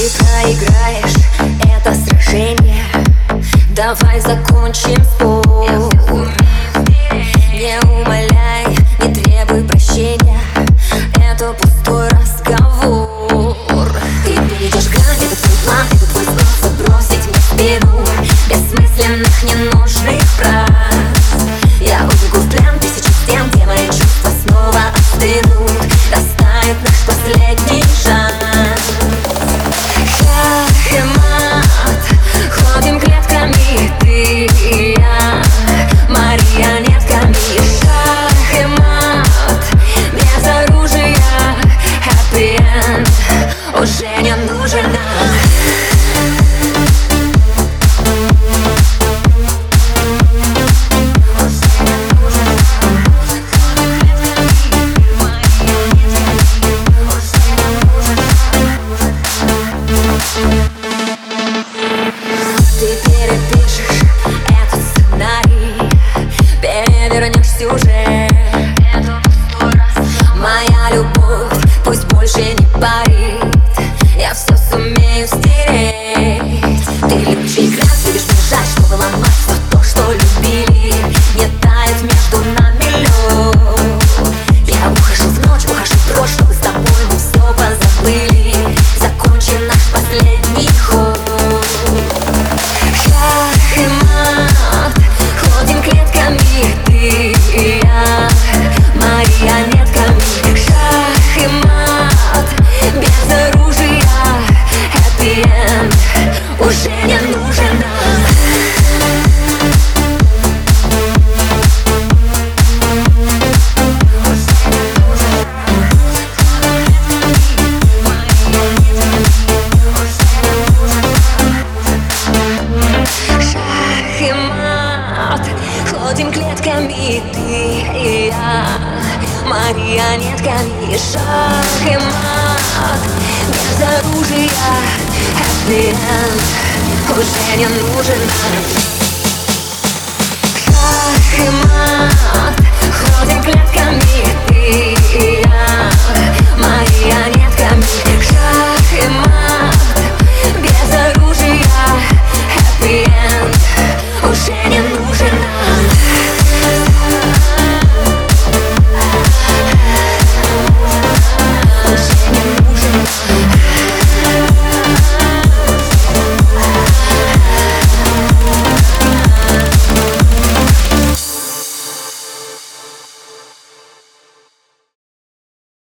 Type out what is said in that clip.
Ты проиграешь это сражение. Давай закончим спор. Не умоляй, не требуй прощения. Это пустой разговор. Ты перейдешь грань, это твой план Это твой способ бросить мне спину Бессмысленных, ненужных фраз любовь пусть больше не парит. Я все сумею стереть Ходим клетками ты и я. Марионетками шаг и мат Без оружия happy Уже не нужен